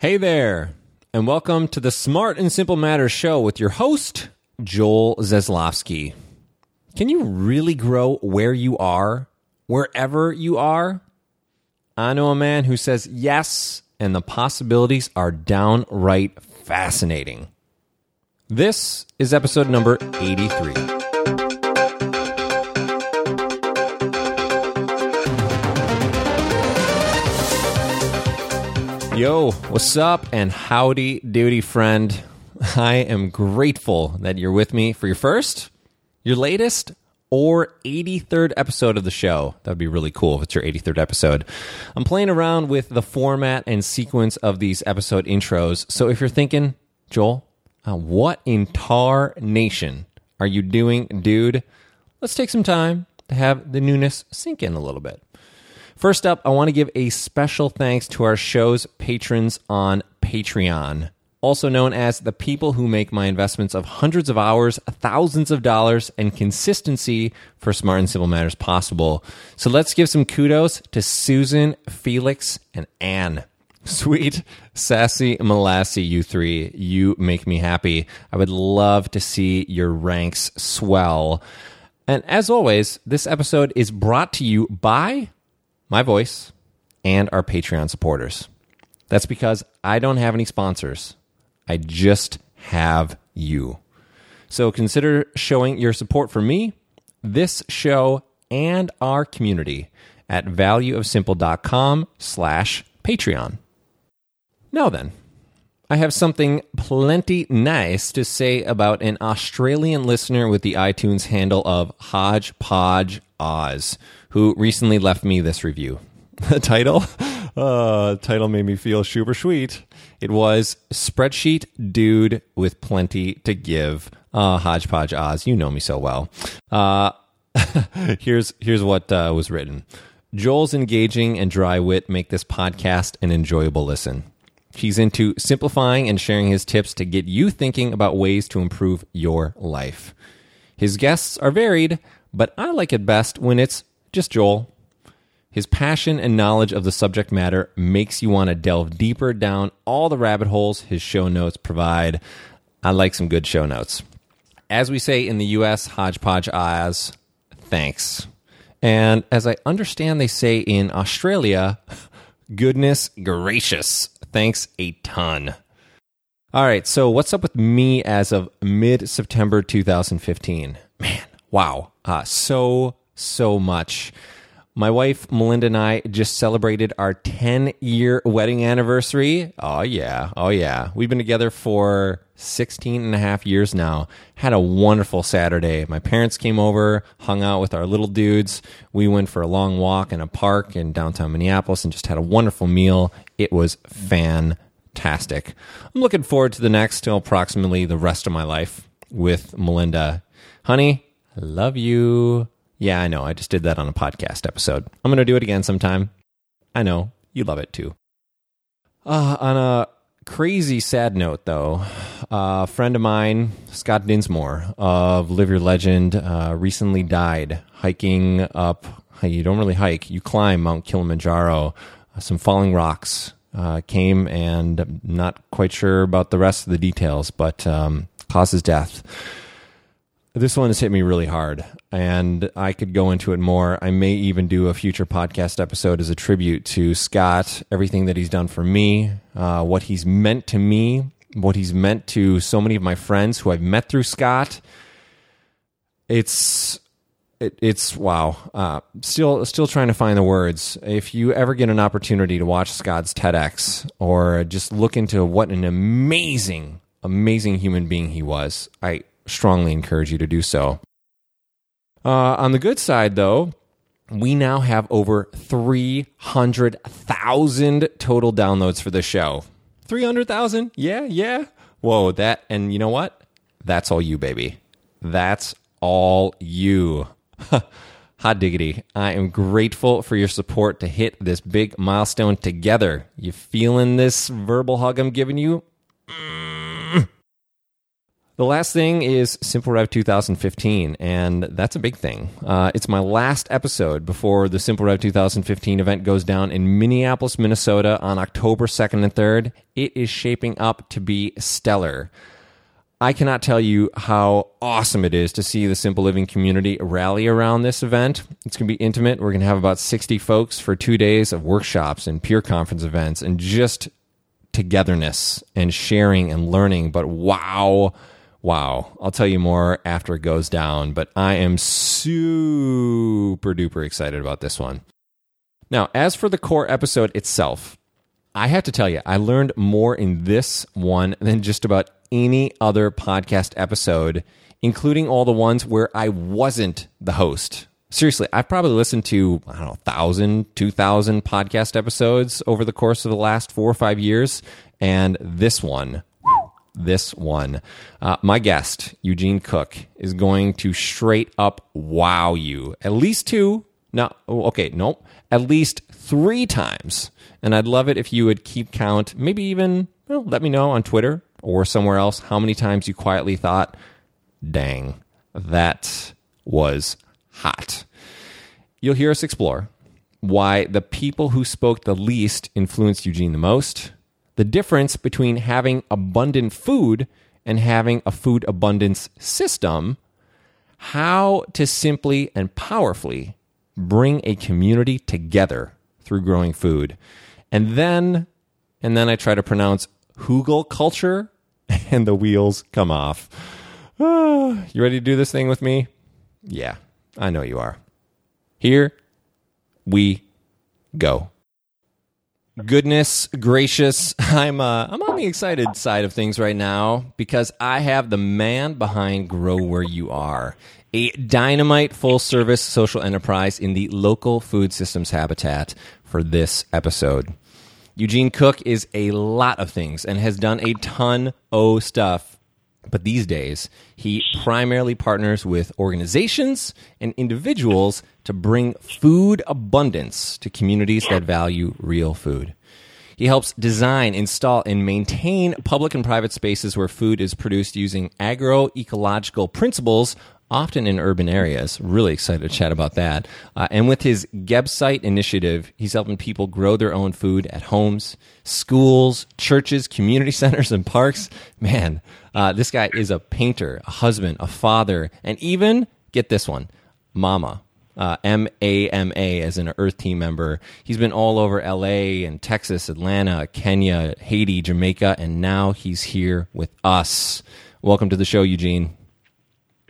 Hey there, and welcome to the Smart and Simple Matters show with your host, Joel Zaslofsky. Can you really grow where you are, wherever you are? I know a man who says yes, and the possibilities are downright fascinating. This is episode number 83. Yo, what's up? And howdy doody, friend. I am grateful that you're with me for your first, your latest, or 83rd episode of the show. That would be really cool if it's your 83rd episode. I'm playing around with the format and sequence of these episode intros. So if you're thinking, Joel, uh, what in tar nation are you doing, dude? Let's take some time to have the newness sink in a little bit. First up, I want to give a special thanks to our show's patrons on Patreon, also known as the people who make my investments of hundreds of hours, thousands of dollars, and consistency for Smart and Simple Matters possible. So let's give some kudos to Susan, Felix, and Anne. Sweet, sassy, molassy, you three. You make me happy. I would love to see your ranks swell. And as always, this episode is brought to you by my voice, and our Patreon supporters. That's because I don't have any sponsors. I just have you. So consider showing your support for me, this show, and our community at valueofsimple.com slash Patreon. Now then, I have something plenty nice to say about an Australian listener with the iTunes handle of Hodgepodge Oz who recently left me this review. The title, uh, title made me feel super sweet. It was Spreadsheet Dude with Plenty to Give. Uh, Hodgepodge Oz, you know me so well. Uh, here's here's what uh, was written. Joel's engaging and dry wit make this podcast an enjoyable listen. He's into simplifying and sharing his tips to get you thinking about ways to improve your life. His guests are varied, but I like it best when it's just Joel. His passion and knowledge of the subject matter makes you want to delve deeper down all the rabbit holes his show notes provide. I like some good show notes. As we say in the US, hodgepodge Oz, thanks. And as I understand they say in Australia, goodness gracious, thanks a ton. All right, so what's up with me as of mid September 2015? Man, wow, uh, so so much. My wife, Melinda, and I just celebrated our 10 year wedding anniversary. Oh, yeah. Oh, yeah. We've been together for 16 and a half years now. Had a wonderful Saturday. My parents came over, hung out with our little dudes. We went for a long walk in a park in downtown Minneapolis and just had a wonderful meal. It was fantastic. I'm looking forward to the next, till approximately the rest of my life with Melinda. Honey, I love you. Yeah, I know. I just did that on a podcast episode. I'm going to do it again sometime. I know. You love it too. Uh, on a crazy sad note, though, a friend of mine, Scott Dinsmore of Live Your Legend, uh, recently died hiking up. You don't really hike, you climb Mount Kilimanjaro. Uh, some falling rocks uh, came, and I'm not quite sure about the rest of the details, but um, causes death. This one has hit me really hard, and I could go into it more. I may even do a future podcast episode as a tribute to Scott, everything that he's done for me, uh, what he's meant to me, what he's meant to so many of my friends who I've met through Scott. It's it, it's wow. Uh, still, still trying to find the words. If you ever get an opportunity to watch Scott's TEDx or just look into what an amazing, amazing human being he was, I strongly encourage you to do so. Uh, on the good side, though, we now have over 300,000 total downloads for the show. 300,000? Yeah, yeah. Whoa, that, and you know what? That's all you, baby. That's all you. Hot diggity. I am grateful for your support to hit this big milestone together. You feeling this verbal hug I'm giving you? The last thing is Simple Rev 2015, and that's a big thing. Uh, it's my last episode before the Simple Rev 2015 event goes down in Minneapolis, Minnesota on October 2nd and 3rd. It is shaping up to be stellar. I cannot tell you how awesome it is to see the Simple Living community rally around this event. It's going to be intimate. We're going to have about 60 folks for two days of workshops and peer conference events and just togetherness and sharing and learning. But wow Wow. I'll tell you more after it goes down, but I am super duper excited about this one. Now, as for the core episode itself, I have to tell you, I learned more in this one than just about any other podcast episode, including all the ones where I wasn't the host. Seriously, I've probably listened to, I don't know, 1,000, 2,000 podcast episodes over the course of the last four or five years. And this one this one. Uh, my guest, Eugene Cook, is going to straight up wow you. At least two. No, okay, nope. At least three times. And I'd love it if you would keep count, maybe even well, let me know on Twitter or somewhere else how many times you quietly thought, dang, that was hot. You'll hear us explore why the people who spoke the least influenced Eugene the most the difference between having abundant food and having a food abundance system, how to simply and powerfully bring a community together through growing food. And then and then I try to pronounce hugelkultur and the wheels come off. You ready to do this thing with me? Yeah, I know you are. Here we go goodness gracious i'm uh, i'm on the excited side of things right now because i have the man behind grow where you are a dynamite full service social enterprise in the local food systems habitat for this episode. Eugene cook is a lot of things and has done a ton of stuff but these days, he primarily partners with organizations and individuals to bring food abundance to communities that value real food. He helps design, install, and maintain public and private spaces where food is produced using agroecological principles often in urban areas. Really excited to chat about that. Uh, and with his Gebsite initiative, he's helping people grow their own food at homes, schools, churches, community centers, and parks. Man, uh, this guy is a painter, a husband, a father, and even, get this one, mama. Uh, M A M A as an Earth Team member. He's been all over LA and Texas, Atlanta, Kenya, Haiti, Jamaica, and now he's here with us. Welcome to the show, Eugene.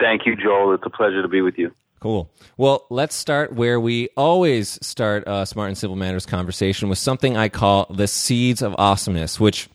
Thank you, Joel. It's a pleasure to be with you. Cool. Well, let's start where we always start a Smart and Simple Matters conversation with something I call the seeds of awesomeness, which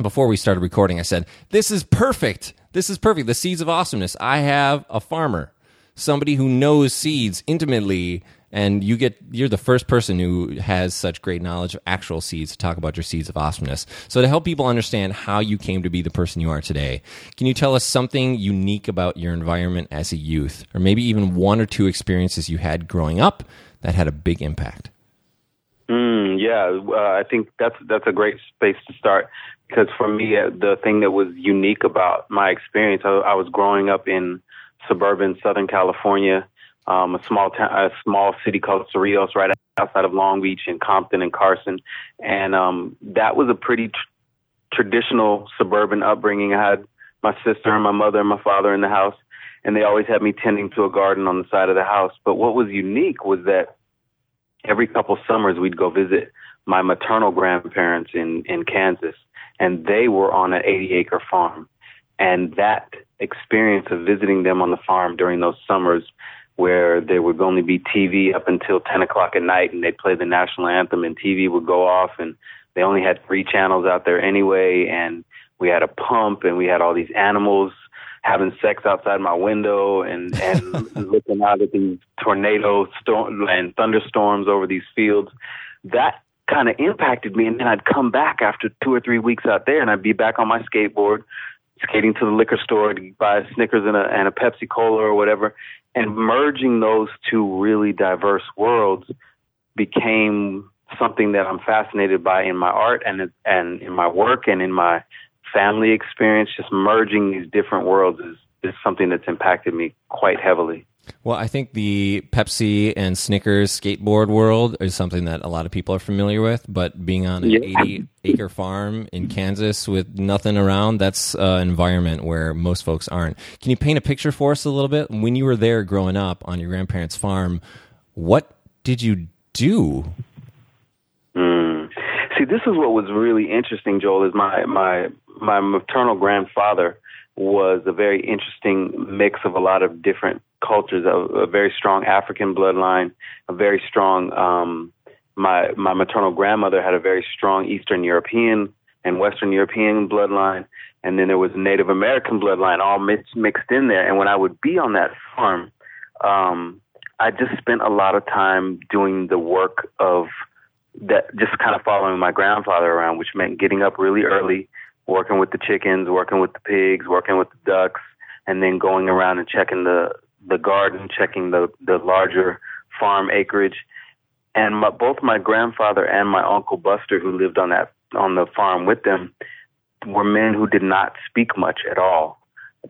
before we started recording, I said, This is perfect. This is perfect. The seeds of awesomeness. I have a farmer, somebody who knows seeds intimately and you get you're the first person who has such great knowledge of actual seeds to talk about your seeds of awesomeness. So to help people understand how you came to be the person you are today, can you tell us something unique about your environment as a youth, or maybe even one or two experiences you had growing up that had a big impact? Mm, yeah, uh, I think that's that's a great space to start because for me, uh, the thing that was unique about my experience, I, I was growing up in suburban Southern California um, a small town, a small city called Cerritos, right outside of Long Beach and Compton and Carson, and um, that was a pretty tr- traditional suburban upbringing. I had my sister and my mother and my father in the house, and they always had me tending to a garden on the side of the house. But what was unique was that every couple summers we'd go visit my maternal grandparents in in Kansas, and they were on an 80 acre farm, and that experience of visiting them on the farm during those summers where there would only be TV up until 10 o'clock at night and they'd play the national anthem and TV would go off and they only had three channels out there anyway and we had a pump and we had all these animals having sex outside my window and and looking out at these tornado storm and thunderstorms over these fields. That kind of impacted me and then I'd come back after 2 or 3 weeks out there and I'd be back on my skateboard skating to the liquor store to buy a Snickers and a, and a Pepsi Cola or whatever, and merging those two really diverse worlds became something that I'm fascinated by in my art and and in my work and in my family experience, just merging these different worlds is, is something that's impacted me quite heavily. Well, I think the Pepsi and Snickers skateboard world is something that a lot of people are familiar with. But being on an Yeah. 80 acre farm in Kansas with nothing around, that's uh, an environment where most folks aren't. Can you paint a picture for us a little bit? When you were there growing up on your grandparents' farm, what did you do? Mm. See, this is what was really interesting, Joel. Is my my my maternal grandfather was a very interesting mix of a lot of different cultures. A, a very strong African bloodline, a very strong. Um, my my maternal grandmother had a very strong Eastern European and Western European bloodline, and then there was Native American bloodline all mixed mixed in there. And when I would be on that farm, um, I just spent a lot of time doing the work of that just kind of following my grandfather around, which meant getting up really early, working with the chickens, working with the pigs, working with the ducks, and then going around and checking the the garden, checking the the larger farm acreage. And my, both my grandfather and my uncle Buster, who lived on that on the farm with them, were men who did not speak much at all,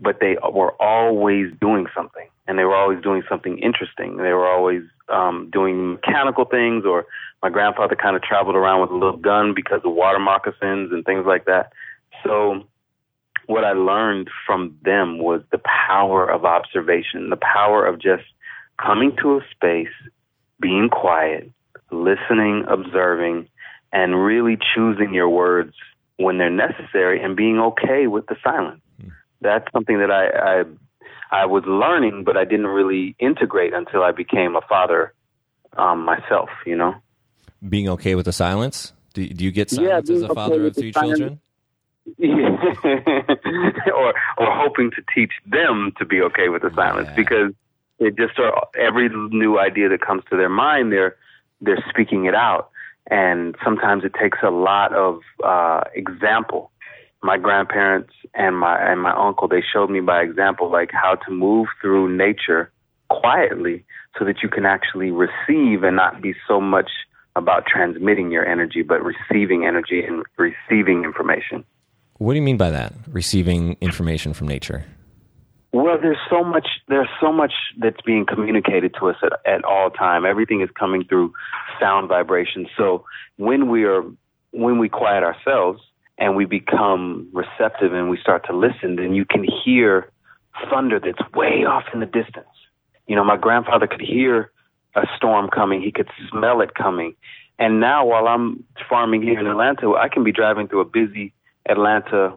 but they were always doing something, and they were always doing something interesting. They were always um, doing mechanical things, or my grandfather kind of traveled around with a little gun because of water moccasins and things like that. So, what I learned from them was the power of observation, the power of just coming to a space, being quiet, listening, observing, and really choosing your words when they're necessary and being okay with the silence. That's something that I, I I was learning, but I didn't really integrate until I became a father um, myself. You know. Being okay with the silence? Do, do you get Yeah, silence as a okay father of three silence. or or hoping to teach them to be okay with the silence Yeah. because it just are every new idea that comes to their mind they're they're speaking it out. And sometimes it takes a lot of uh example. My grandparents and my and my uncle they showed me by example like how to move through nature quietly so that you can actually receive and not be so much about transmitting your energy but receiving energy and receiving information What do you mean by that? Receiving information from nature? Well, there's so much. There's so much that's being communicated to us at, at all time. Everything is coming through sound vibrations. So when we are, when we quiet ourselves and we become receptive and we start to listen, then you can hear thunder that's way off in the distance. You know, my grandfather could hear a storm coming. He could smell it coming. And now, while I'm farming here in Atlanta, I can be driving through a busy Atlanta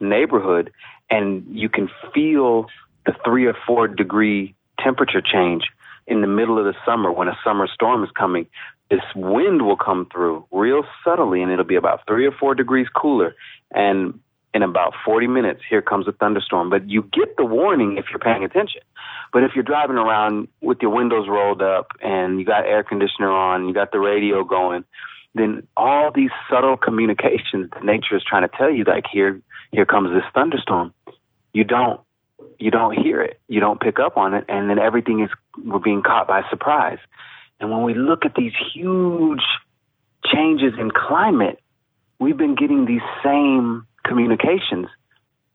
neighborhood and you can feel the three or four degree temperature change in the middle of the summer when a summer storm is coming. This wind will come through real subtly and it'll be about three or four degrees cooler. And in about 40 minutes, here comes a thunderstorm. But you get the warning if you're paying attention. But if you're driving around with your windows rolled up and you got air conditioner on, you got the radio going, then all these subtle communications that nature is trying to tell you, like here, here comes this thunderstorm. You don't, you don't hear it. You don't pick up on it, and then everything is we're being caught by surprise. And when we look at these huge changes in climate, we've been getting these same communications,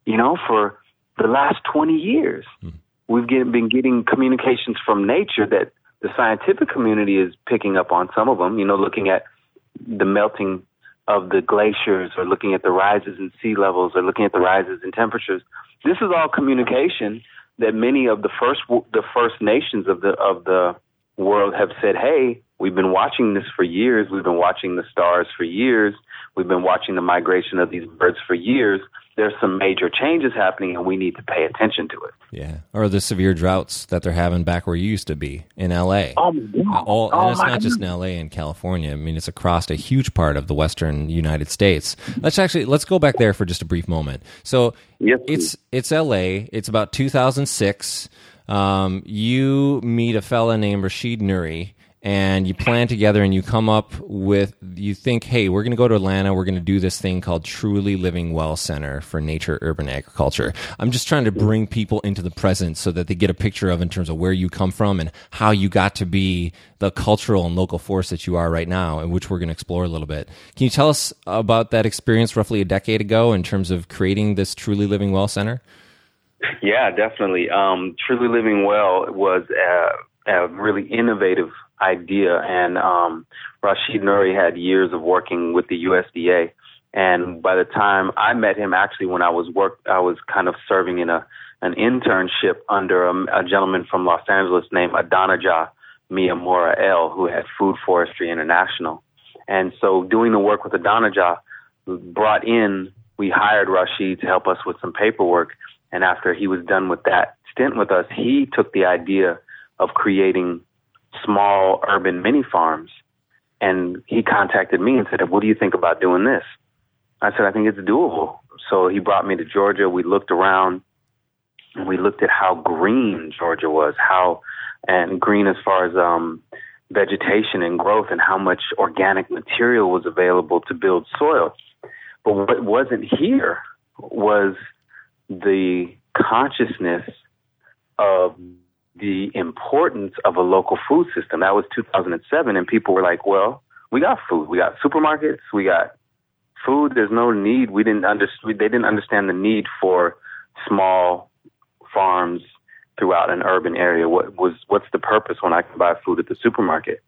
you know, for the last 20 years. Hmm. We've get, been getting communications from nature that the scientific community is picking up on some of them, you know, looking at the melting of the glaciers or looking at the rises in sea levels or looking at the rises in temperatures. This is all communication that many of the first the first nations of the of the world have said, "Hey, we've been watching this for years. We've been watching the stars for years. We've been watching the migration of these birds for years. There's some major changes happening, and we need to pay attention to it." Yeah. Or the severe droughts that they're having back where you used to be in LA. Oh, God. Uh, Oh, and it's not just in LA and California. I mean, it's across a huge part of the western United States. Let's actually let's go back there for just a brief moment. So Yes, it's it's LA. It's about 2006. Um, you meet a fella named Rashid Nuri, and you plan together and you come up with you think hey we're going to go to atlanta we're going to do this thing called truly living well center for nature urban agriculture. I'm just trying to bring people into the present so that they get a picture of in terms of where you come from and how you got to be the cultural and local force that you are right now and which we're going to explore a little bit. Can you tell us about that experience roughly a decade ago in terms of creating this truly living well center? Yeah definitely. Um, truly living well was a, a really innovative idea. And um, Rashid Nuri had years of working with the USDA. And by the time I met him, actually, when I was work, I was kind of serving in a an internship under a, a gentleman from Los Angeles named Adonijah Miyamura El, who had Food Forestry International. And so, doing the work with Adonijah brought in, we hired Rashid to help us with some paperwork. And after he was done with that stint with us, he took the idea of creating small urban mini farms. And he contacted me and said, What do you think about doing this? I said, I think it's doable. So he brought me to Georgia. We looked around and we looked at how green Georgia was, how, and green as far as, um, vegetation and growth and how much organic material was available to build soil. But what wasn't here was the consciousness of the importance of a local food system. That was 2007, and people were like, "Well, we got food. We got supermarkets. We got food. There's no need. We didn't understand. They didn't understand the need for small farms throughout an urban area. What was what's the purpose when I can buy food at the supermarket?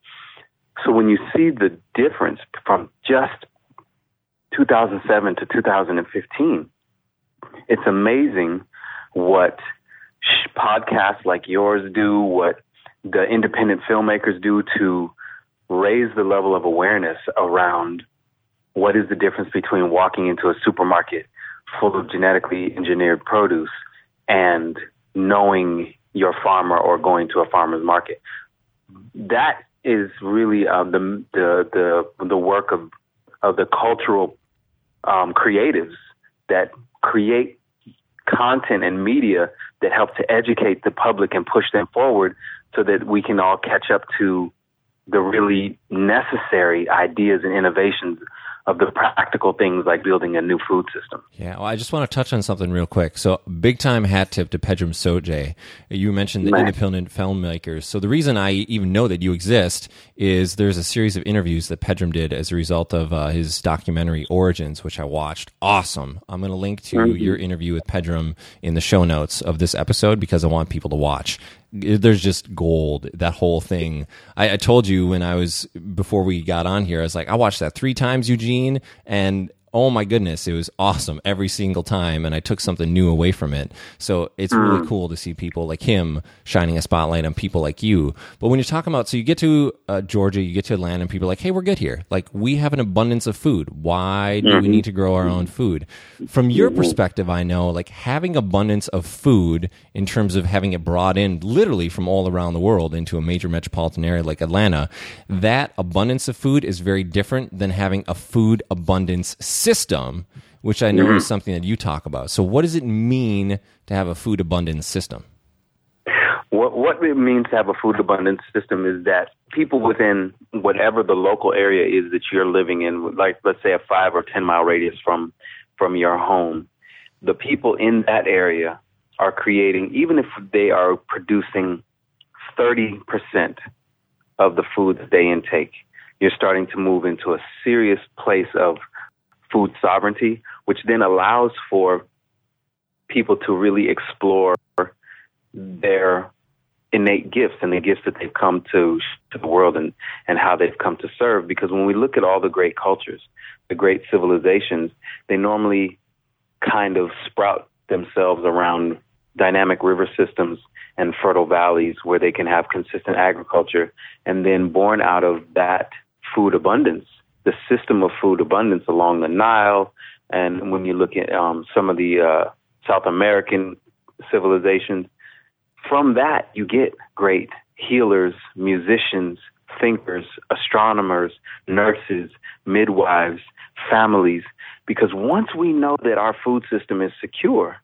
So when you see the difference from just 2007 to 2015, it's amazing what podcasts like yours do, what the independent filmmakers do to raise the level of awareness around what is the difference between walking into a supermarket full of genetically engineered produce and knowing your farmer or going to a farmer's market. That is really um, the, the the the work of of the cultural um, creatives that create content and media that help to educate the public and push them forward so that we can all catch up to the really necessary ideas and innovations of the practical things like building a new food system. Yeah, well, I just want to touch on something real quick. So, big time hat tip to Pedram Shojai. You mentioned the Man. independent filmmakers. So, the reason I even know that you exist is there's a series of interviews that Pedram did as a result of uh, his documentary Origins, which I watched. Awesome. I'm going to link to mm-hmm. your interview with Pedram in the show notes of this episode because I want people to watch there's just gold that whole thing. I, I, told you when i was before we got on here i was like i watched that three times eugene and oh my goodness, it was awesome every single time, and I took something new away from it. So it's mm. really cool to see people like him shining a spotlight on people like you. But when you're talking about, so you get to uh, Georgia, you get to Atlanta, and people are like, hey, we're good here. Like, we have an abundance of food. Why do mm-hmm. we need to grow our own food? From your mm-hmm. perspective, I know, like, having abundance of food in terms of having it brought in literally from all around the world into a major metropolitan area like Atlanta, that abundance of food is very different than having a food abundance system, which I know mm-hmm. is something that you talk about. So, what does it mean to have a food abundance system? What, what it means to have a food abundance system is that people within whatever the local area is that you're living in, like let's say a five or ten mile radius from from your home, the people in that area are creating, even if they are producing thirty percent of the food that they intake, you're starting to move into a serious place of food sovereignty, which then allows for people to really explore their innate gifts and the gifts that they've come to to the world and and how they've come to serve. Because when we look at all the great cultures the great civilizations they normally kind of sprout themselves around dynamic river systems and fertile valleys where they can have consistent agriculture and then born out of that food abundance the system of food abundance along the Nile, and when you look at um, some of the uh, South American civilizations, from that you get great healers, musicians, thinkers, astronomers, nurses, midwives, families, because once we know that our food system is secure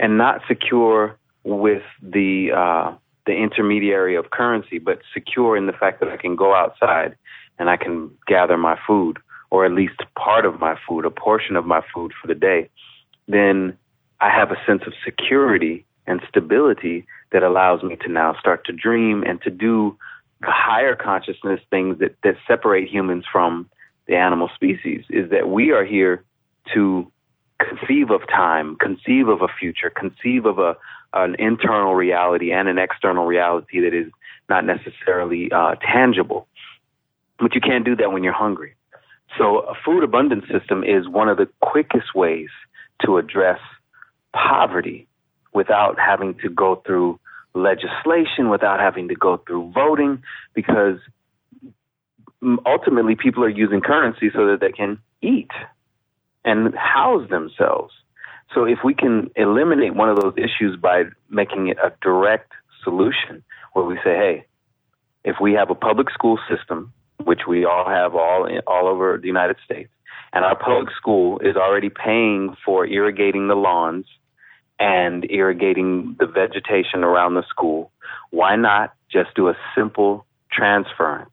and not secure with the uh, the intermediary of currency, but secure in the fact that I can go outside and I can gather my food, or at least part of my food, a portion of my food for the day, then I have a sense of security and stability that allows me to now start to dream and to do higher consciousness things that, that separate humans from the animal species is that we are here to conceive of time, conceive of a future, conceive of a an internal reality and an external reality that is not necessarily uh, tangible. But you can't do that when you're hungry. So a food abundance system is one of the quickest ways to address poverty without having to go through legislation, without having to go through voting, because ultimately people are using currency so that they can eat and house themselves. So if we can eliminate one of those issues by making it a direct solution where we say, hey, if we have a public school system, which we all have all all over the United States, and our public school is already paying for irrigating the lawns and irrigating the vegetation around the school, why not just do a simple transference?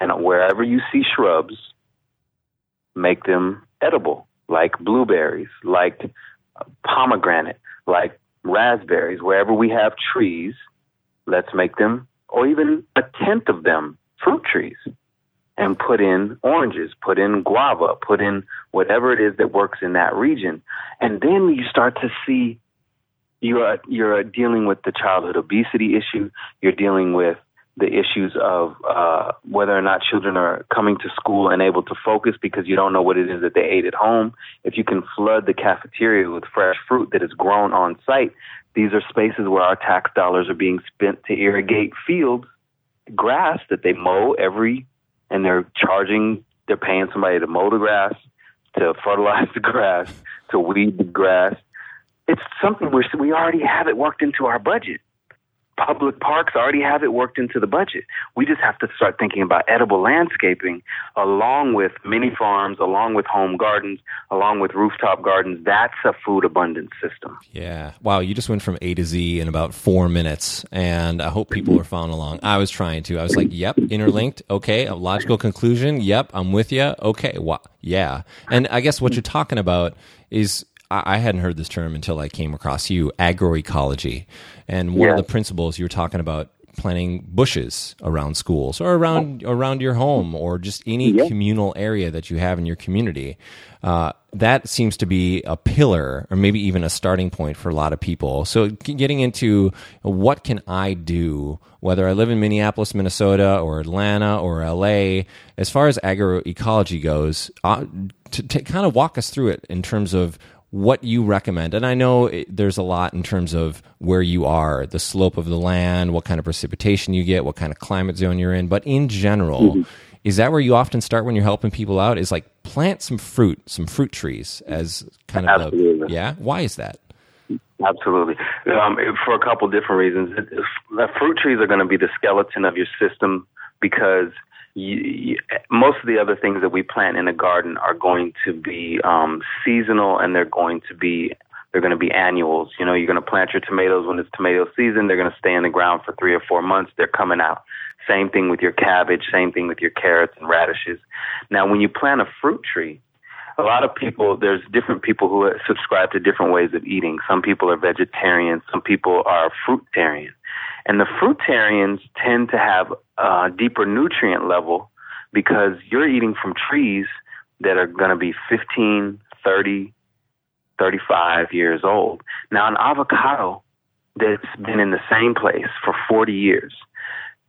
And wherever you see shrubs, make them edible, like blueberries, like pomegranate, like raspberries. Wherever we have trees, let's make them, or even a tenth of them, fruit trees. And put in oranges, put in guava, put in whatever it is that works in that region. And then you start to see you're you're dealing with the childhood obesity issue. You're dealing with the issues of uh, whether or not children are coming to school and able to focus because you don't know what it is that they ate at home. If you can flood the cafeteria with fresh fruit that is grown on site, these are spaces where our tax dollars are being spent to irrigate fields, grass that they mow every, and they're charging, they're paying somebody to mow the grass, to fertilize the grass, to weed the grass. It's something where we already have it worked into our budget public parks already have it worked into the budget. We just have to start thinking about edible landscaping along with mini farms, along with home gardens, along with rooftop gardens. That's a food abundance system. Yeah. Wow. You just went from A to Z in about four minutes. And I hope people are following along. I was trying to. I was like, yep, interlinked. Okay. A logical conclusion. Yep. I'm with you. Okay. Wow. Yeah. And I guess what you're talking about is I hadn't heard this term until I came across you, agroecology. And one of the principles you were talking about planting bushes around schools or around around your home or just any communal area that you have in your community. Uh, that seems to be a pillar or maybe even a starting point for a lot of people. So getting into what can I do, whether I live in Minneapolis, Minnesota, or Atlanta or LA, as far as agroecology goes, uh, to, to kind of walk us through it in terms of what you recommend. And I know it, there's a lot in terms of where you are, the slope of the land, what kind of precipitation you get, what kind of climate zone you're in. But in general, mm-hmm. is that where you often start when you're helping people out? Is like plant some fruit, some fruit trees as kind of Absolutely. a, yeah. Why is that? Absolutely, um, for a couple different reasons. The fruit trees are going to be the skeleton of your system because you, you, most of the other things that we plant in a garden are going to be um, seasonal and they're going to be they're going to be annuals. You know, you're going to plant your tomatoes when it's tomato season. They're going to stay in the ground for three or four months. They're coming out. Same thing with your cabbage. Same thing with your carrots and radishes. Now, when you plant a fruit tree, a lot of people, there's different people who subscribe to different ways of eating. Some people are vegetarian. Some people are fruitarian. And the fruitarians tend to have a deeper nutrient level because you're eating from trees that are going to be 15, 30, 35 years old. Now, an avocado that's been in the same place for 40 years,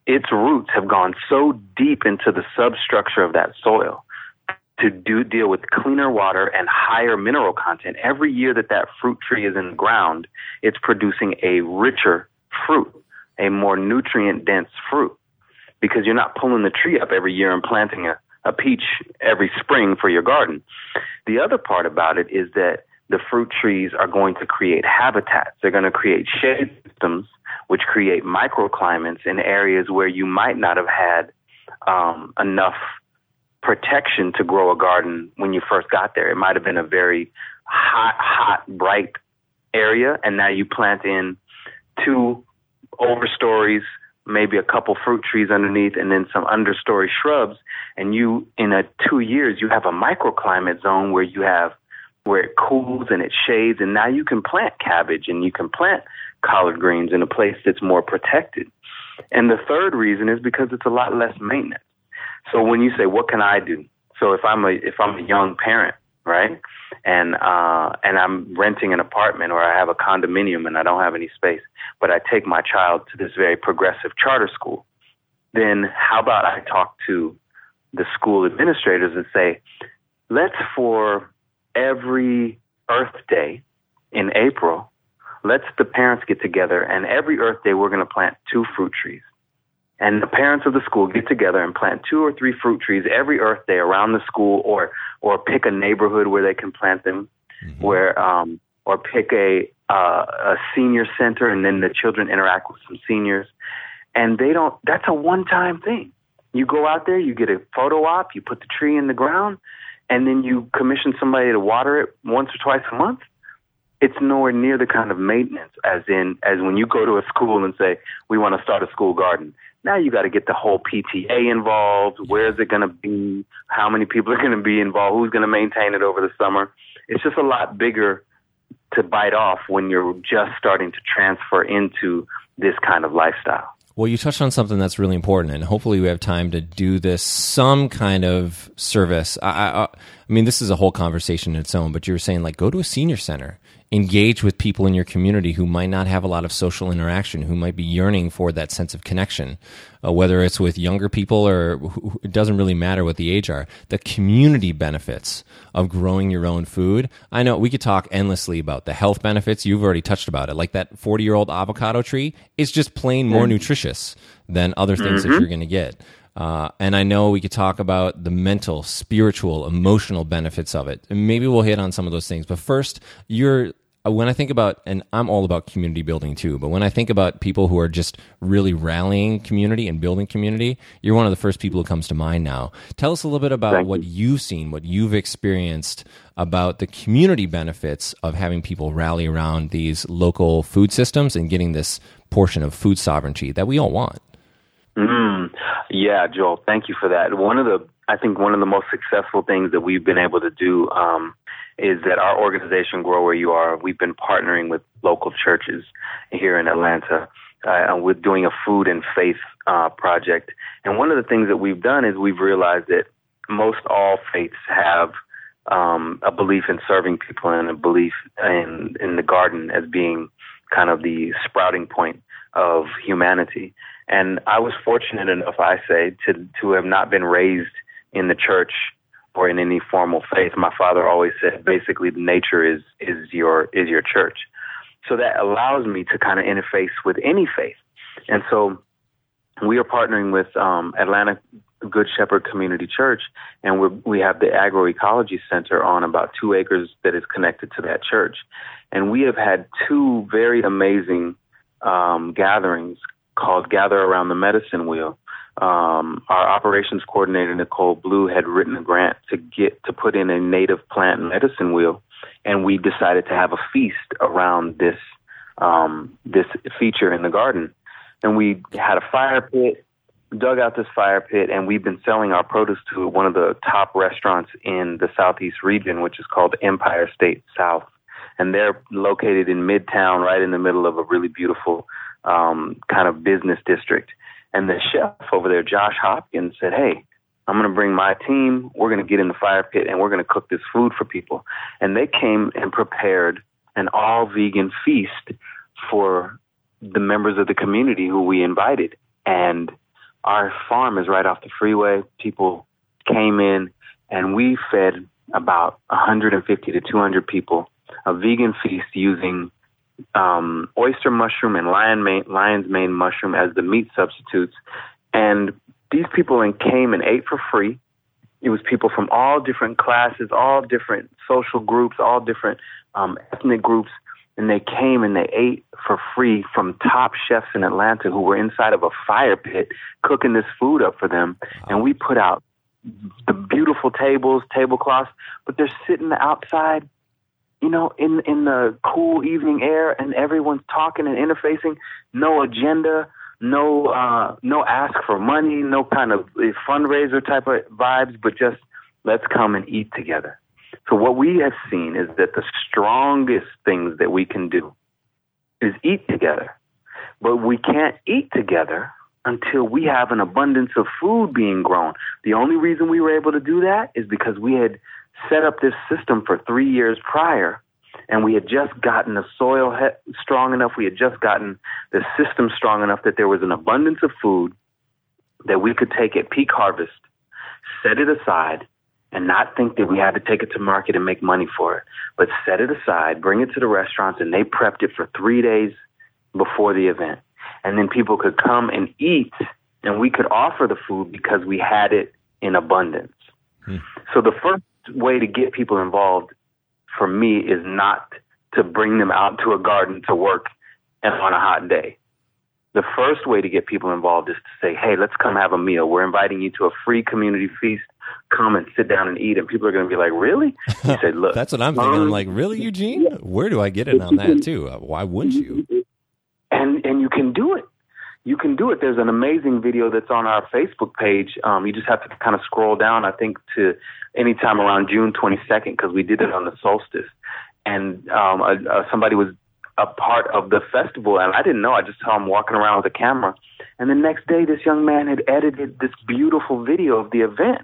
its roots have gone so deep into the substructure of that soil to do deal with cleaner water and higher mineral content. Every year that that fruit tree is in the ground, it's producing a richer fruit a more nutrient dense fruit because you're not pulling the tree up every year and planting a, a peach every spring for your garden. The other part about it is that the fruit trees are going to create habitats. They're going to create shade systems, which create microclimates in areas where you might not have had um, enough protection to grow a garden when you first got there. It might have been a very hot, hot, bright area, and now you plant in two overstories, maybe a couple fruit trees underneath, and then some understory shrubs. And you, in a two years, you have a microclimate zone where you have where it cools and it shades, and now you can plant cabbage and you can plant collard greens in a place that's more protected. And the third reason is because it's a lot less maintenance. So when you say, "What can I do?" So if I'm a if I'm a young parent, right, and uh, and I'm renting an apartment or I have a condominium and I don't have any space, but I take my child to this very progressive charter school, then how about I talk to the school administrators and say, let's for every Earth Day in April, let's the parents get together and every Earth Day we're going to plant two fruit trees and the parents of the school get together and plant two or three fruit trees every Earth Day around the school, or or pick a neighborhood where they can plant them, mm-hmm. where um, or pick a uh, a senior center, and then the children interact with some seniors, and they don't. That's a one time thing. You go out there, you get a photo op, you put the tree in the ground, and then you commission somebody to water it once or twice a month it's nowhere near the kind of maintenance as in as when you go to a school and say we want to start a school garden now you got to get the whole PTA involved. Where is it going to be? How many people are going to be involved? Who's going to maintain it over the summer? It's just a lot bigger to bite off when you're just starting to transfer into this kind of lifestyle. Well, you touched on something that's really important, and hopefully we have time to do this some kind of service. I, I, I mean, this is a whole conversation in its own, but you were saying like go to a senior center engage with people in your community who might not have a lot of social interaction, who might be yearning for that sense of connection, uh, whether it's with younger people or who, it doesn't really matter what the age are. The community benefits of growing your own food. I know we could talk endlessly about the health benefits. You've already touched about it. Like that 40 year old avocado tree is just plain more mm. nutritious than other things mm-hmm. that you're going to get. Uh, and I know we could talk about the mental, spiritual, emotional benefits of it. And maybe we'll hit on some of those things. But first, you're when I think about, and I'm all about community building too, but when I think about people who are just really rallying community and building community, you're one of the first people who comes to mind now. Tell us a little bit about Thank what you. you've seen, what you've experienced about the community benefits of having people rally around these local food systems and getting this portion of food sovereignty that we all want. Mm, yeah, Joel, thank you for that. One of the, I think one of the most successful things that we've been able to do um, is that our organization, Grow Where You Are, we've been partnering with local churches here in Atlanta. Uh, we're doing a food and faith uh, project. And one of the things that we've done is we've realized that most all faiths have um, a belief in serving people and a belief in, in the garden as being kind of the sprouting point of humanity. And I was fortunate enough, I say, to, to have not been raised in the church or in any formal faith. My father always said basically nature is is your is your church. So that allows me to kind of interface with any faith. And so we are partnering with um, Atlanta Good Shepherd Community Church, and we we have the Agroecology Center on about two acres that is connected to that church. And we have had two very amazing um, gatherings called Gather Around the Medicine Wheel, um, our operations coordinator Nicole Blue had written a grant to get to put in a native plant medicine wheel, and we decided to have a feast around this um, this feature in the garden. And we had a fire pit, dug out this fire pit, and we've been selling our produce to one of the top restaurants in the southeast region, which is called Empire State South. And they're located in Midtown, right in the middle of a really beautiful um, kind of business district. And the chef over there, Josh Hopkins, said, Hey, I'm going to bring my team. We're going to get in the fire pit and we're going to cook this food for people. And they came and prepared an all vegan feast for the members of the community who we invited. And our farm is right off the freeway. People came in and we fed about 150 to 200 people a vegan feast using um, oyster mushroom and lion mane, lion's mane mushroom as the meat substitutes. And these people in came and ate for free. It was people from all different classes, all different social groups, all different um, ethnic groups, and they came and they ate for free from top chefs in Atlanta who were inside of a fire pit cooking this food up for them. And we put out the beautiful tables, tablecloths, but they're sitting outside you know, in in the cool evening air, and everyone's talking and interfacing. No agenda, no uh, no ask for money, no kind of fundraiser type of vibes, but just let's come and eat together. So what we have seen is that the strongest things that we can do is eat together. But we can't eat together until we have an abundance of food being grown. The only reason we were able to do that is because we had set up this system for three years prior and we had just gotten the soil he- strong enough, we had just gotten the system strong enough that there was an abundance of food that we could take at peak harvest, set it aside, and not think that we had to take it to market and make money for it, but set it aside, bring it to the restaurants, and they prepped it for three days before the event. And then people could come and eat, and we could offer the food because we had it in abundance. Hmm. So the first way to get people involved for me is not to bring them out to a garden to work and on a hot day. The first way to get people involved is to say, hey, let's come have a meal. We're inviting you to a free community feast. Come and sit down and eat. And people are going to be like, really? He said, look. That's what I'm thinking. Um, I'm like, really, Eugene? Where do I get in on that, too? Why wouldn't you? And, and you can do it you can do it. There's an amazing video that's on our Facebook page. Um, you just have to kind of scroll down, I think, to anytime around June 22nd because we did it on the solstice. And um, uh, uh, somebody was a part of the festival, and I didn't know. I just saw him walking around with a camera. And the next day, this young man had edited this beautiful video of the event,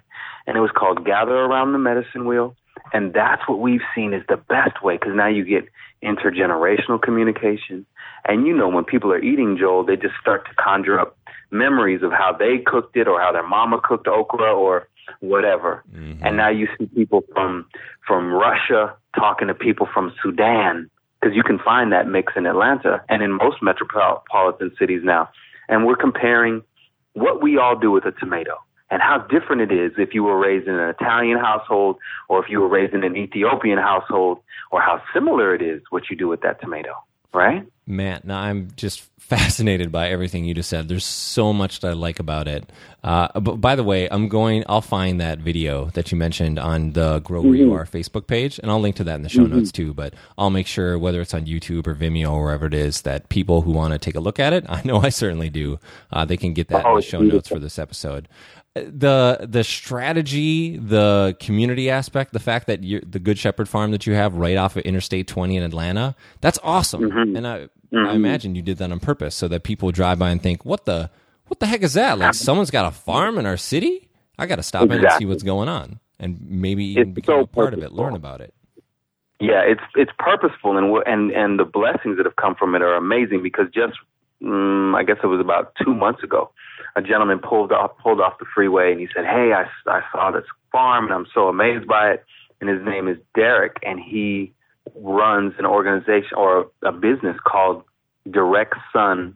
and it was called "Gather Around the Medicine Wheel." And that's what we've seen is the best way because now you get intergenerational communication. And you know, when people are eating Joel, they just start to conjure up memories of how they cooked it or how their mama cooked okra or whatever. Mm-hmm. And now you see people from from Russia talking to people from Sudan because you can find that mix in Atlanta and in most metropolitan cities now. And we're comparing what we all do with a tomato and how different it is if you were raised in an Italian household or if you were raised in an Ethiopian household or how similar it is what you do with that tomato, right? Matt, now I'm just fascinated by everything you just said. There's so much that I like about it. Uh, but by the way, I'm going. I'll find that video that you mentioned on the Grow Where mm-hmm. You Are Facebook page, and I'll link to that in the show mm-hmm. notes too. But I'll make sure whether it's on YouTube or Vimeo or wherever it is that people who want to take a look at it, I know I certainly do. Uh, they can get that oh, in the show notes for this episode the the strategy, the community aspect, the fact that the Good Shepherd farm that you have right off of Interstate 20 in Atlanta, that's awesome. Mm-hmm. And I, mm-hmm. I imagine you did that on purpose so that people drive by and think, "What the what the heck is that? Like someone's got a farm in our city? I got to stop exactly. in and see what's going on, and maybe even it's become so a part purposeful. of it, learn about it." Yeah, it's it's purposeful, and and and the blessings that have come from it are amazing. Because just mm, I guess it was about two months ago, a gentleman pulled off pulled off the freeway and he said, "Hey, I I saw this farm and I'm so amazed by it." And his name is Derek, and he runs an organization or a business called Direct Sun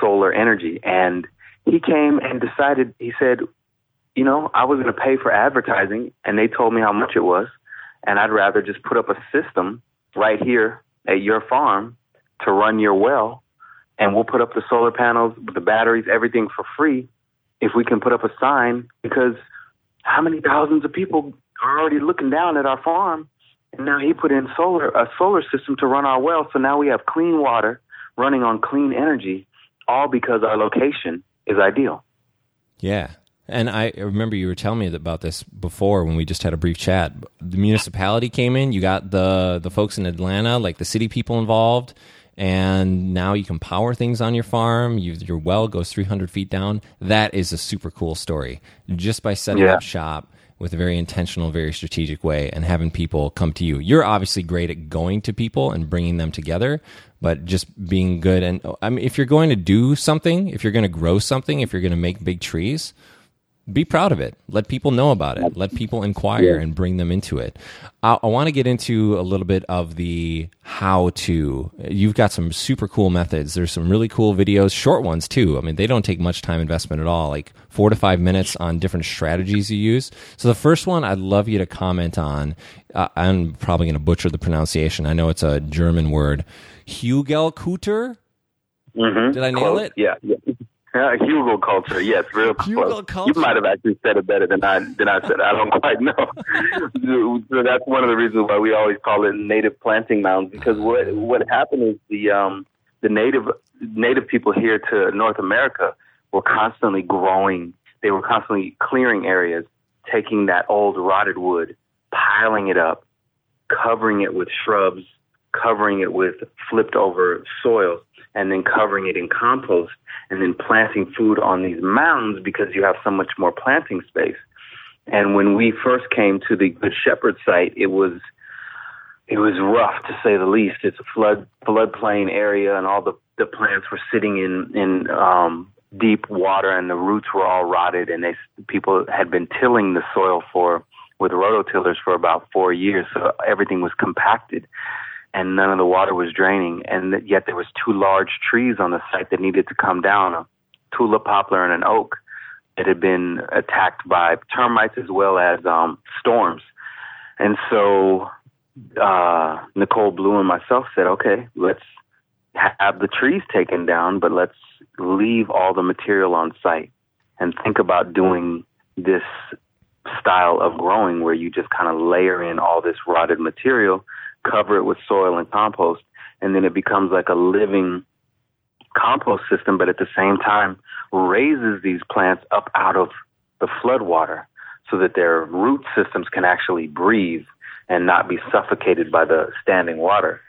Solar Energy. And he came and decided. He said, "You know, I was going to pay for advertising, and they told me how much it was, and I'd rather just put up a system right here at your farm to run your well." and we'll put up the solar panels, the batteries, everything for free if we can put up a sign because how many thousands of people are already looking down at our farm and now he put in solar a solar system to run our well so now we have clean water running on clean energy all because our location is ideal yeah and I remember you were telling me about this before when we just had a brief chat. The municipality came in, you got the the folks in Atlanta, like the city people involved, and now you can power things on your farm. You, your well goes 300 feet down. That is a super cool story. Just by setting yeah. up shop with a very intentional, very strategic way and having people come to you. You're obviously great at going to people and bringing them together, but just being good. And I mean, if you're going to do something, if you're going to grow something, if you're going to make big trees, be proud of it. Let people know about it. Let people inquire and bring them into it. I, I want to get into a little bit of the how to. You've got some super cool methods. There's some really cool videos, short ones too. I mean, they don't take much time investment at all, like four to five minutes on different strategies you use. So the first one I'd love you to comment on. Uh, I'm probably going to butcher the pronunciation. I know it's a German word. Hugelkutter. Mm-hmm. Did I nail Close. it? Yeah. yeah. Hugo culture, yes, real close. culture. You might have actually said it better than I than I said. I don't quite know. so that's one of the reasons why we always call it native planting mounds because what what happened is the um the native native people here to North America were constantly growing. They were constantly clearing areas, taking that old rotted wood, piling it up, covering it with shrubs, covering it with flipped over soil, and then covering it in compost, and then planting food on these mounds because you have so much more planting space. And when we first came to the Good Shepherd site, it was it was rough to say the least. It's a flood floodplain area, and all the the plants were sitting in in um, deep water, and the roots were all rotted. And they people had been tilling the soil for with rototillers for about four years, so everything was compacted, and none of the water was draining. And yet there was two large trees on the site that needed to come down: a tulip poplar and an oak that had been attacked by termites as well as um, storms. And so uh, Nicole Blue and myself said, okay, let's have the trees taken down, but let's leave all the material on site and think about doing this style of growing where you just kind of layer in all this rotted material, cover it with soil and compost, and then it becomes like a living compost system, but at the same time raises these plants up out of the flood water so that their root systems can actually breathe and not be suffocated by the standing water.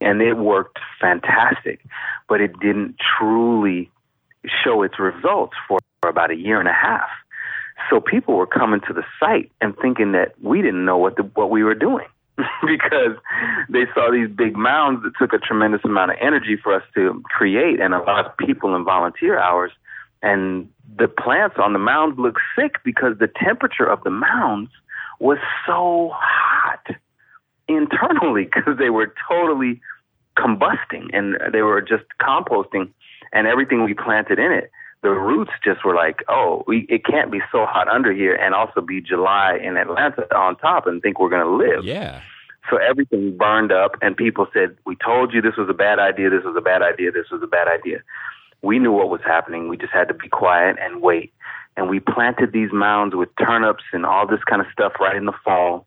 And it worked fantastic, but it didn't truly show its results for about a year and a half. So people were coming to the site and thinking that we didn't know what the, what we were doing because they saw these big mounds that took a tremendous amount of energy for us to create and a lot of people and volunteer hours. And the plants on the mounds looked sick because the temperature of the mounds was so hot internally because they were totally combusting and they were just composting and everything we planted in it the roots just were like oh we it can't be so hot under here and also be july in atlanta on top and think we're going to live. Yeah. so everything burned up and people said we told you this was a bad idea this was a bad idea this was a bad idea. We knew what was happening. We just had to be quiet and wait. And we planted these mounds with turnips and all this kind of stuff right in the fall.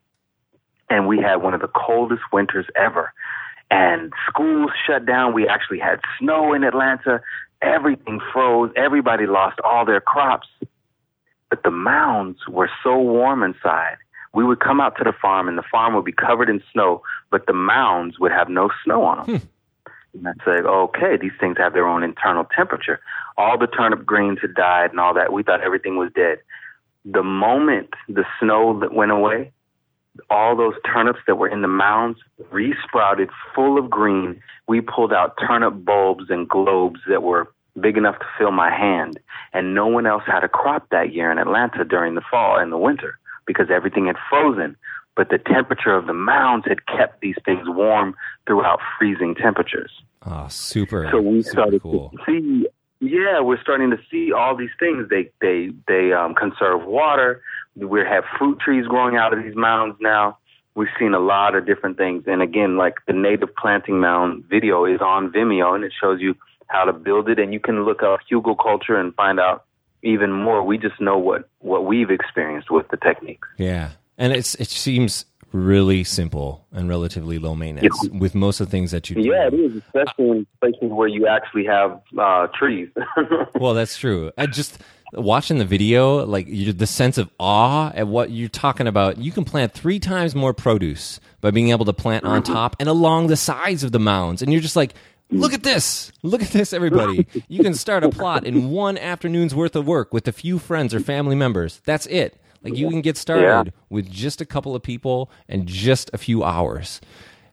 And we had one of the coldest winters ever. And schools shut down. We actually had snow in atlanta everything froze everybody lost all their crops but the mounds were so warm inside we would come out to the farm and the farm would be covered in snow but the mounds would have no snow on them hmm. and I said, okay, these things have their own internal temperature. All the turnip greens had died and all that. We thought everything was dead. The moment the snow that went away, all those turnips that were in the mounds resprouted full of green. We pulled out turnip bulbs and globes that were big enough to fill my hand. And no one else had a crop that year in Atlanta during the fall and the winter because everything had frozen. But the temperature of the mounds had kept these things warm throughout freezing temperatures. Oh, super. So we super started cool. to see, yeah, we're starting to see all these things. They they they um, conserve water. We have fruit trees growing out of these mounds now. We've seen a lot of different things, and again, like the native planting mound video is on Vimeo, and it shows you how to build it, and you can look up hugelkultur and find out even more. We just know what what we've experienced with the techniques. Yeah, and it's it seems really simple and relatively low maintenance with most of the things that you do. Yeah, it is, especially in places where you actually have uh, trees. Well, that's true. I just watching the video, like you, the sense of awe at what you're talking about. You can plant three times more produce by being able to plant on mm-hmm. top and along the sides of the mounds, and you're just like. Look at this. Look at this, everybody. You can start a plot in one afternoon's worth of work with a few friends or family members. That's it. Like you can get started with just a couple of people and just a few hours.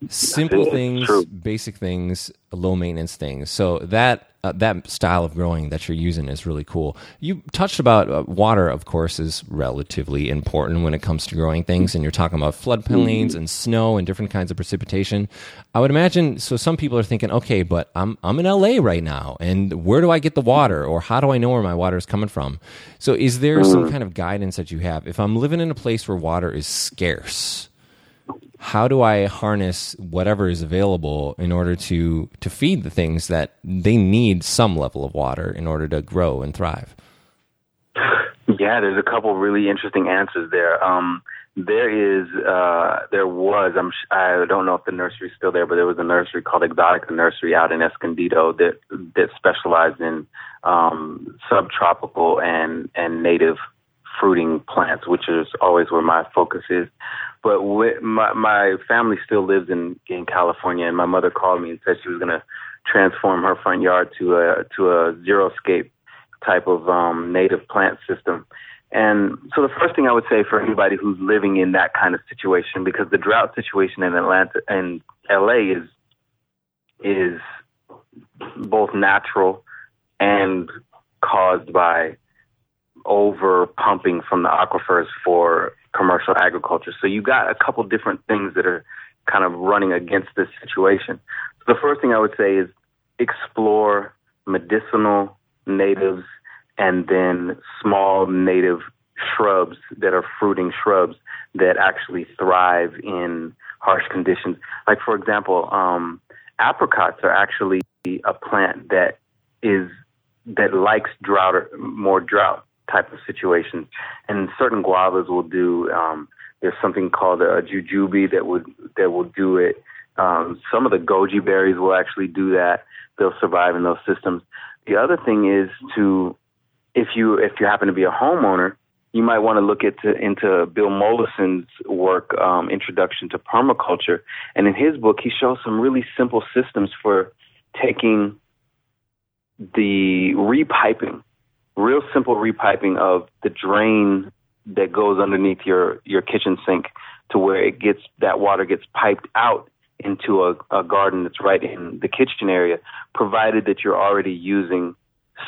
Simple things, True. basic things, low maintenance things. So that uh, that style of growing that you're using is really cool. You touched about uh, water, of course, is relatively important when it comes to growing things, and you're talking about floodplains and snow and different kinds of precipitation. I would imagine. So some people are thinking, okay, but I'm I'm in LA right now, and where do I get the water, or how do I know where my water is coming from? So is there some kind of guidance that you have if I'm living in a place where water is scarce? How do I harness whatever is available in order to to feed the things that they need some level of water in order to grow and thrive? Yeah, there's a couple really interesting answers there. Um, there is, uh, there was. I'm. I don't know if the nursery is still there, but there was a nursery called Exotica Nursery out in Escondido that that specialized in um, subtropical and and native fruiting plants, which is always where my focus is. But with, my my family still lives in in California, and my mother called me and said she was going to transform her front yard to a to a xeriscape type of um, native plant system. And so the first thing I would say for anybody who's living in that kind of situation, because the drought situation in Atlanta and LA is is both natural and caused by over pumping from the aquifers for commercial agriculture. So you got a couple different things that are kind of running against this situation. So the first thing I would say is explore medicinal natives and then small native shrubs that are fruiting shrubs that actually thrive in harsh conditions. Like for example, um, apricots are actually a plant that is that likes drought or more drought type of situations, and certain guavas will do. Um, there's something called a jujube that would that will do it. Um, some of the goji berries will actually do that. They'll survive in those systems. The other thing is to if you if you happen to be a homeowner, you might want to look into into Bill Mollison's work, um, Introduction to Permaculture, and in his book, he shows some really simple systems for taking the repiping, real simple repiping of the drain that goes underneath your your kitchen sink to where it gets that water gets piped out into a, a garden that's right in the kitchen area, provided that you're already using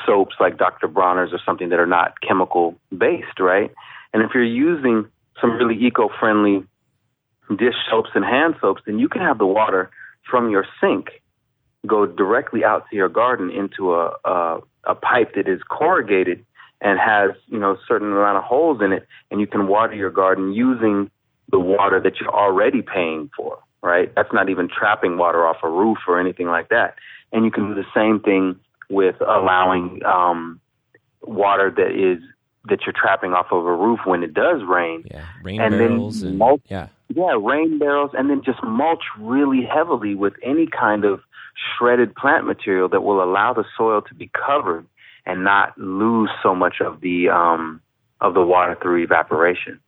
soaps like Dr. Bronner's or something that are not chemical based, right? And if you're using some really eco friendly dish soaps and hand soaps, then you can have the water from your sink go directly out to your garden into a, a, a pipe that is corrugated and has, you know, a certain amount of holes in it, and you can water your garden using the water that you're already paying for, right? That's not even trapping water off a roof or anything like that. And you can do the same thing with allowing um, water that is that you're trapping off of a roof when it does rain. Yeah, rain and barrels then and yeah, yeah, rain barrels, and then just mulch really heavily with any kind of shredded plant material that will allow the soil to be covered and not lose so much of the um, of the water through evaporation.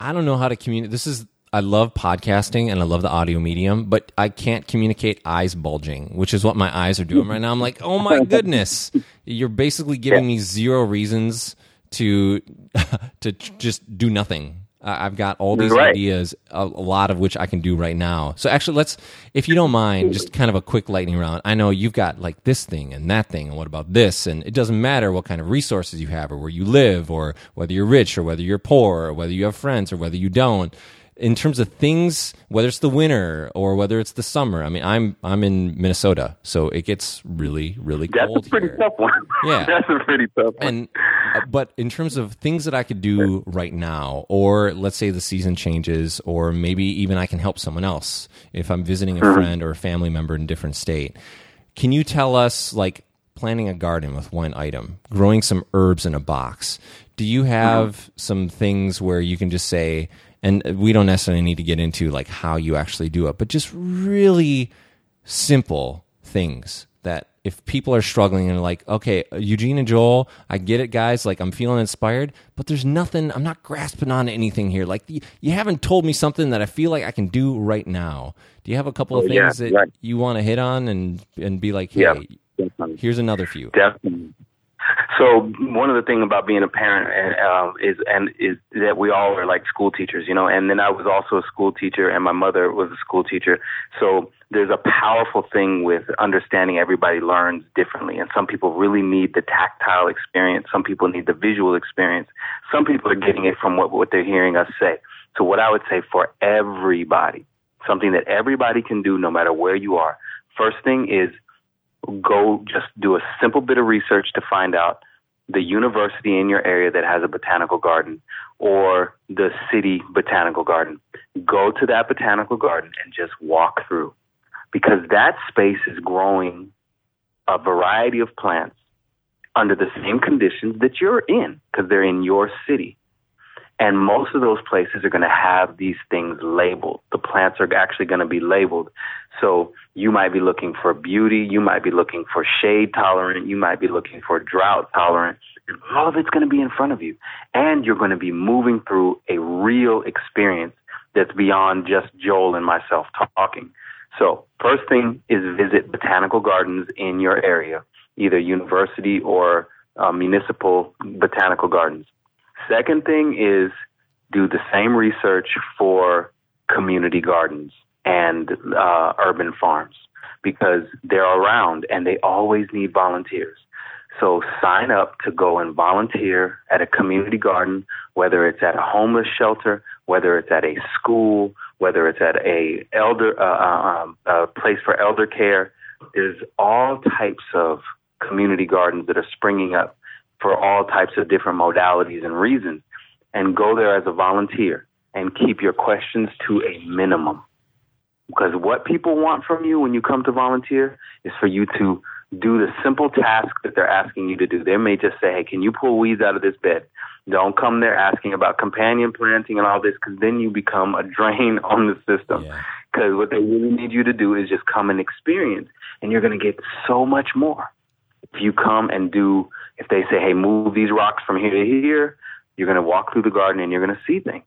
I don't know how to communicate. This is I love podcasting and I love the audio medium, but I can't communicate eyes bulging, which is what my eyes are doing right now. I'm like, oh my goodness, you're basically giving me zero reasons to to just do nothing. I've got all these right. ideas, a, a, lot of which I can do right now. So actually, let's, if you don't mind, mm-hmm. just kind of a quick lightning round. I know you've got like this thing and that thing, and what about this? And it doesn't matter what kind of resources you have, or where you live, or whether you're rich, or whether you're poor, or whether you have friends, or whether you don't in terms of things, whether it's the winter or whether it's the summer. I mean, I'm I'm in Minnesota, so it gets really really That's cold. That's a pretty here. tough one. Yeah, that's a pretty tough one. And but in terms of things that I could do right now, or let's say the season changes, or maybe even I can help someone else if I'm visiting a Mm-hmm. friend or a family member in a different state. Can you tell us like planting a garden with one item, growing some herbs in a box? Do you have some things where you can just say? and we don't necessarily need to get into like how you actually do it, but just really simple things that if people are struggling and like, okay, Eugene and Joel, I get it, guys. Like, I'm feeling inspired, but there's nothing. I'm not grasping on anything here. Like, you, you haven't told me something that I feel like I can do right now. Do you have a couple of Oh, things yeah, that right. you want to hit on and and be like, hey, Yeah. Here's another few. Definitely. So one of the things about being a parent um, is and is that we all are like school teachers, you know. And then I was also a school teacher, and my mother was a school teacher. So there's a powerful thing with understanding everybody learns differently, and some people really need the tactile experience. Some people need the visual experience. Some people are getting it from what what they're hearing us say. So what I would say for everybody, something that everybody can do, no matter where you are. First thing is go just do a simple bit of research to find out the university in your area that has a botanical garden or the city botanical garden. Go to that botanical garden and just walk through because that space is growing a variety of plants under the same conditions that you're in because they're in your city. And most of those places are going to have these things labeled. The plants are actually going to be labeled. So you might be looking for beauty. You might be looking for shade tolerant. You might be looking for drought tolerant. And all of it's going to be in front of you. And you're going to be moving through a real experience that's beyond just Joel and myself talking. So first thing is visit botanical gardens in your area, either university or uh, municipal botanical gardens. Second thing is do the same research for community gardens and uh, urban farms because they're around and they always need volunteers. So sign up to go and volunteer at a community garden, whether it's at a homeless shelter, whether it's at a school, whether it's at a elder uh, um, a place for elder care. There's all types of community gardens that are springing up for all types of different modalities and reasons. And go there as a volunteer and keep your questions to a minimum. Because what people want from you when you come to volunteer is for you to do the simple task that they're asking you to do. They may just say, hey, can you pull weeds out of this bed? Don't come there asking about companion planting and all this because then you become a drain on the system. Because yeah. what they really need you to do is just come and experience, and you're going to get so much more. If you come and do, if they say, hey, move these rocks from here to here, you're going to walk through the garden and you're going to see things.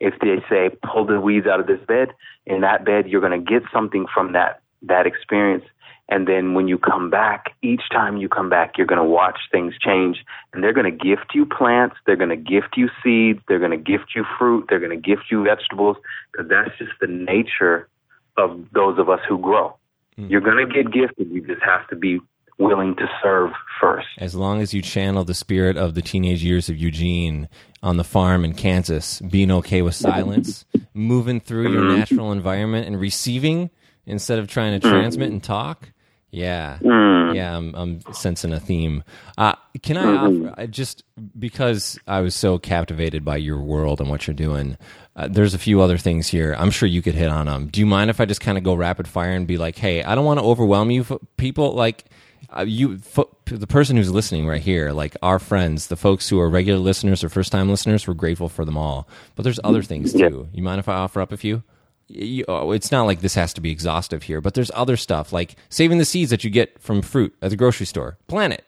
If they say, pull the weeds out of this bed, in that bed, you're going to get something from that, that experience and then when you come back, each time you come back, you're going to watch things change. And they're going to gift you plants. They're going to gift you seeds. They're going to gift you fruit. They're going to gift you vegetables because that's just the nature of those of us who grow. Mm. You're going to get gifted. You just have to be willing to serve first. As long as you channel the spirit of the teenage years of Eugene on the farm in Kansas, being okay with silence, moving through mm-hmm. your natural environment and receiving instead of trying to transmit mm-hmm. and talk, yeah, mm. yeah, I'm, I'm, sensing a theme. Uh, can I mm-hmm. offer, just because I was so captivated by your world and what you're doing? Uh, there's a few other things here. I'm sure you could hit on them. Do you mind if I just kind of go rapid fire and be like, "Hey, I don't want to overwhelm you, people." Like uh, you, f- the person who's listening right here, like our friends, the folks who are regular listeners or first time listeners, we're grateful for them all. But there's other things too. You mind if I offer up a few? you, oh, it's not like this has to be exhaustive here, but there's other stuff like saving the seeds that you get from fruit at the grocery store. Plant it.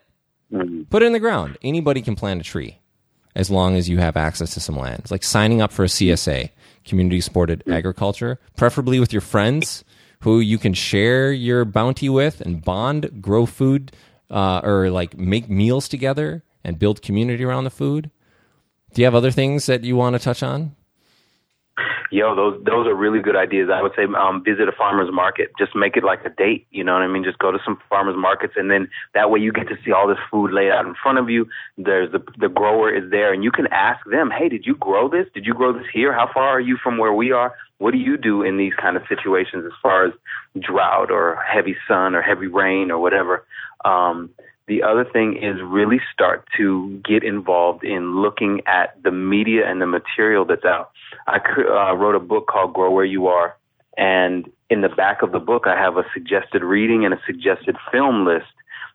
Mm-hmm. Put it in the ground. Anybody can plant a tree as long as you have access to some land. It's like signing up for a CSA, community supported mm-hmm. agriculture, preferably with your friends who you can share your bounty with and bond, grow food, uh, or like make meals together and build community around the food. Do you have other things that you want to touch on? yo, those those are really good ideas. I would say um, visit a farmer's market. Just make it like a date. You know what I mean? Just go to some farmers markets, and then that way you get to see all this food laid out in front of you. There's the the grower is there, and you can ask them, hey, did you grow this? Did you grow this here? How far are you from where we are? What do you do in these kind of situations as far as drought or heavy sun or heavy rain or whatever? Um, the other thing is really start to get involved in looking at the media and the material that's out. I uh, wrote a book called Grow Where You Are, and in the back of the book, I have a suggested reading and a suggested film list.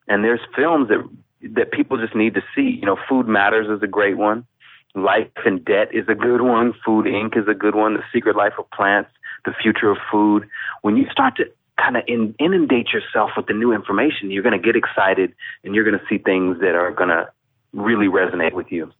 And there's films that that people just need to see. You know, Food Matters is a great one. Life and Debt is a good one. Food Inc. is a good one. The Secret Life of Plants, The Future of Food. When you start to kind of in, inundate yourself with the new information, you're going to get excited and you're going to see things that are going to really resonate with you.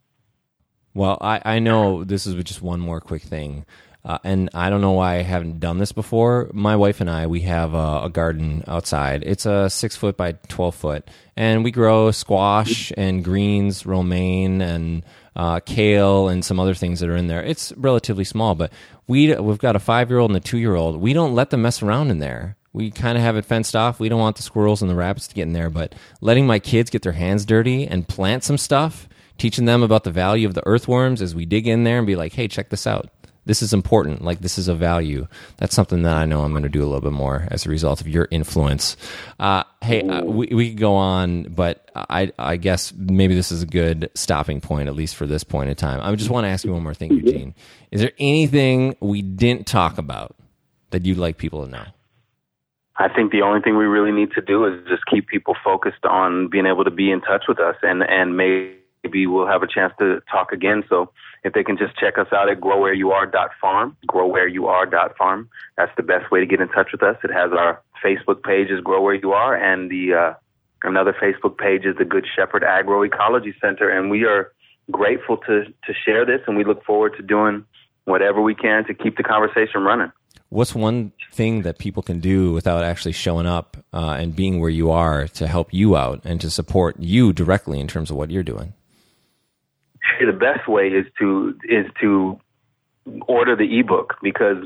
Well, I, I know this is just one more quick thing. Uh, and I don't know why I haven't done this before. My wife and I, we have a, a, garden outside. It's a six foot by 12 foot. And we grow squash and greens, romaine, and uh, kale, and some other things that are in there. It's relatively small, but we, we've got a five year old and a two year old. We don't let them mess around in there we kind of have it fenced off. We don't want the squirrels and the rabbits to get in there, but letting my kids get their hands dirty and plant some stuff, teaching them about the value of the earthworms as we dig in there and be like, hey, check this out. This is important. Like this is a value. That's something that I know I'm going to do a little bit more as a result of your influence. Uh, hey, uh, we we could go on, but I I guess maybe this is a good stopping point at least for this point in time. I just want to ask you one more thing, Eugene. Is there anything we didn't talk about that you'd like people to know? I think the only thing we really need to do is just keep people focused on being able to be in touch with us and and maybe we'll have a chance to talk again. So if they can just check us out at growwhereyouare.farm, growwhereyouare.farm. That's the best way to get in touch with us. It has our Facebook page is Grow Where You Are and the uh, another Facebook page is the Good Shepherd Agroecology Center and we are grateful to to share this and we look forward to doing whatever we can to keep the conversation running what's one thing that people can do without actually showing up uh, and being where you are to help you out and to support you directly in terms of what you're doing? The best way is to is to order the ebook because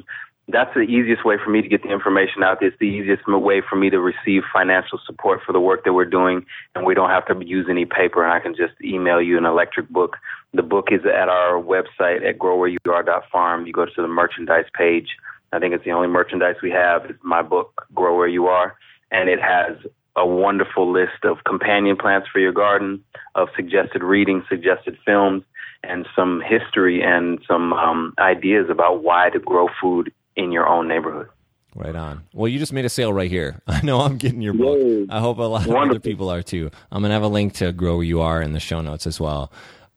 that's the easiest way for me to get the information out. It's the easiest way for me to receive financial support for the work that we're doing, and we don't have to use any paper. And I can just email you an electric book. The book is at our website at growwhereyouare.farm. You go to the merchandise page I think it's the only merchandise we have. It's my book, Grow Where You Are, and it has a wonderful list of companion plants for your garden, of suggested reading, suggested films, and some history and some um, ideas about why to grow food in your own neighborhood. Right on. Well, you just made a sale right here. I know I'm getting your book. Yay. I hope a lot of other people are too. I'm going to have a link to Grow Where You Are in the show notes as well.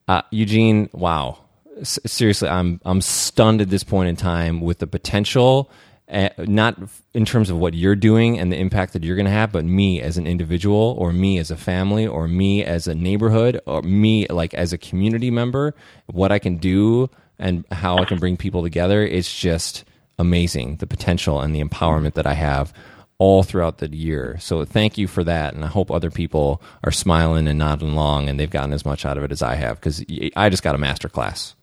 Uh, Eugene, wow seriously, I'm I'm stunned at this point in time with the potential, uh, not in terms of what you're doing and the impact that you're going to have, but me as an individual, or me as a family, or me as a neighborhood, or me like as a community member, what I can do and how I can bring people together. It's just amazing the potential and the empowerment that I have all throughout the year. So thank you for that, and I hope other people are smiling and nodding along, and they've gotten as much out of it as I have because I just got a master class.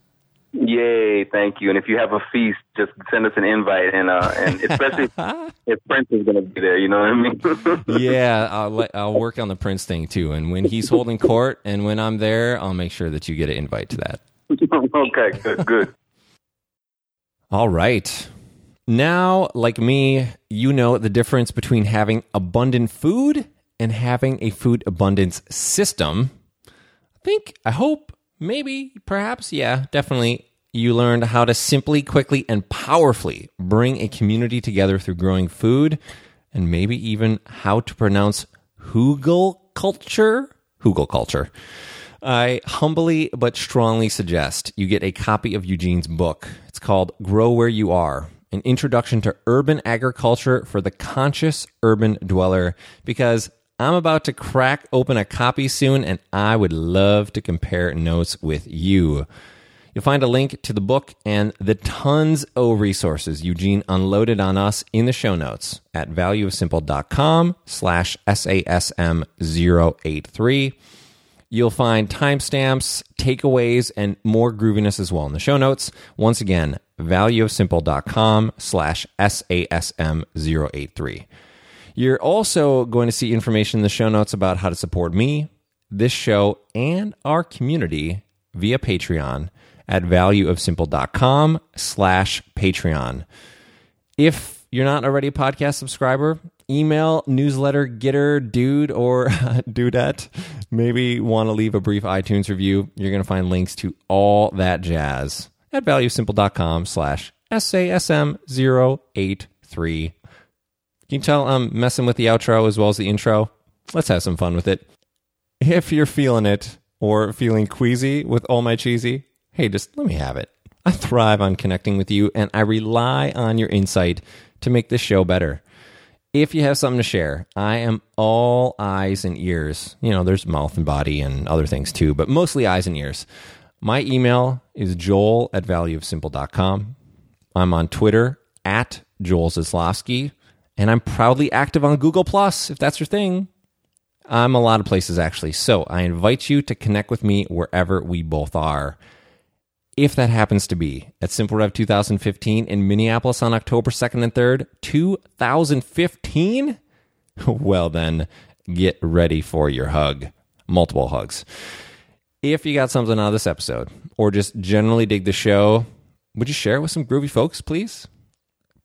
Yay! Thank you. And if you have a feast, just send us an invite, and uh, and especially if Prince is going to be there, you know what I mean? yeah, I'll let, I'll work on the Prince thing too. And when he's holding court, and when I'm there, I'll make sure that you get an invite to that. okay, good, good. All right. Now, like me, you know the difference between having abundant food and having a food abundance system. I think, I hope maybe, perhaps, yeah, definitely, you learned how to simply, quickly, and powerfully bring a community together through growing food, and maybe even how to pronounce Hugel culture. hugelkultur. I humbly but strongly suggest you get a copy of Eugene's book. It's called Grow Where You Are An Introduction to Urban Agriculture for the Conscious Urban Dweller, because I'm about to crack open a copy soon, and I would love to compare notes with you. You'll find a link to the book and the tons of resources Eugene unloaded on us in the show notes at valueofsimple.com slash SASM083. You'll find timestamps, takeaways, and more grooviness as well in the show notes. Once again, valueofsimple.com slash SASM083. You're also going to see information in the show notes about how to support me, this show, and our community via Patreon at valueofsimple.com slash Patreon. If you're not already a podcast subscriber, email, newsletter, getter, dude, or dudette. Maybe want to leave a brief iTunes review. You're going to find links to all that jazz at valuesimple.com slash SASM083. Can you tell I'm messing with the outro as well as the intro? Let's have some fun with it. If you're feeling it or feeling queasy with all my cheesy, hey, just let me have it. I thrive on connecting with you and I rely on your insight to make this show better. If you have something to share, I am all eyes and ears. You know, there's mouth and body and other things too, but mostly eyes and ears. My email is joel at valueofsimple.com. I'm on Twitter at Joel and I'm proudly active on Google Plus if that's your thing. I'm a lot of places actually. So I invite you to connect with me wherever we both are. If that happens to be at Simple Rev 2015 in Minneapolis on October 2nd and 3rd, 2015, well then, get ready for your hug. Multiple hugs. If you got something out of this episode or just generally dig the show, would you share it with some groovy folks, please?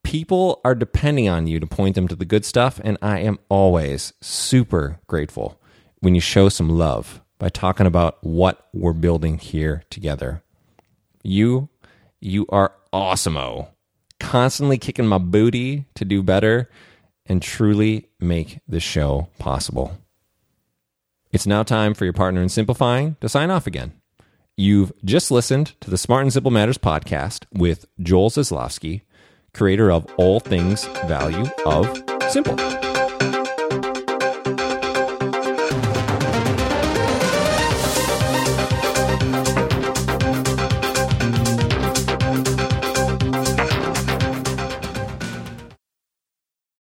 People are depending on you to point them to the good stuff, and I am always super grateful when you show some love by talking about what we're building here together. You, you are awesome constantly kicking my booty to do better and truly make the show possible. It's now time for your partner in simplifying to sign off again. You've just listened to the Smart and Simple Matters podcast with Joel Zaslofsky, creator of All Things Value of Simple.